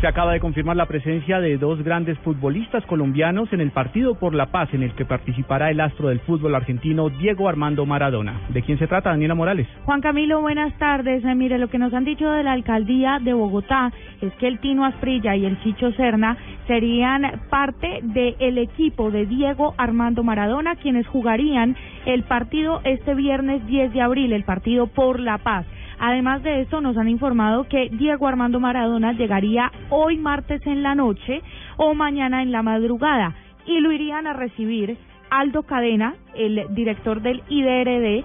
Se acaba de confirmar la presencia de dos grandes futbolistas colombianos en el partido por la paz en el que participará el astro del fútbol argentino Diego Armando Maradona. ¿De quién se trata, Daniela Morales? Juan Camilo, buenas tardes. Eh, mire, lo que nos han dicho de la alcaldía de Bogotá es que el Tino Asprilla y el Chicho Serna serían parte del equipo de Diego Armando Maradona, quienes jugarían el partido este viernes 10 de abril, el partido por la paz. Además de esto, nos han informado que Diego Armando Maradona llegaría hoy martes en la noche o mañana en la madrugada y lo irían a recibir Aldo Cadena, el director del IDRD,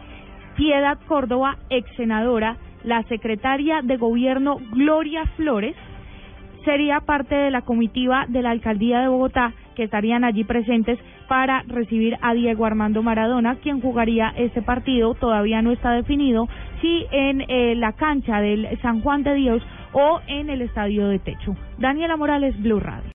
Piedad Córdoba, ex senadora, la secretaria de gobierno Gloria Flores, sería parte de la comitiva de la alcaldía de Bogotá que estarían allí presentes para recibir a Diego Armando Maradona, quien jugaría este partido. Todavía no está definido en eh, la cancha del San Juan de Dios o en el estadio de Techo. Daniela Morales, Blue Radio.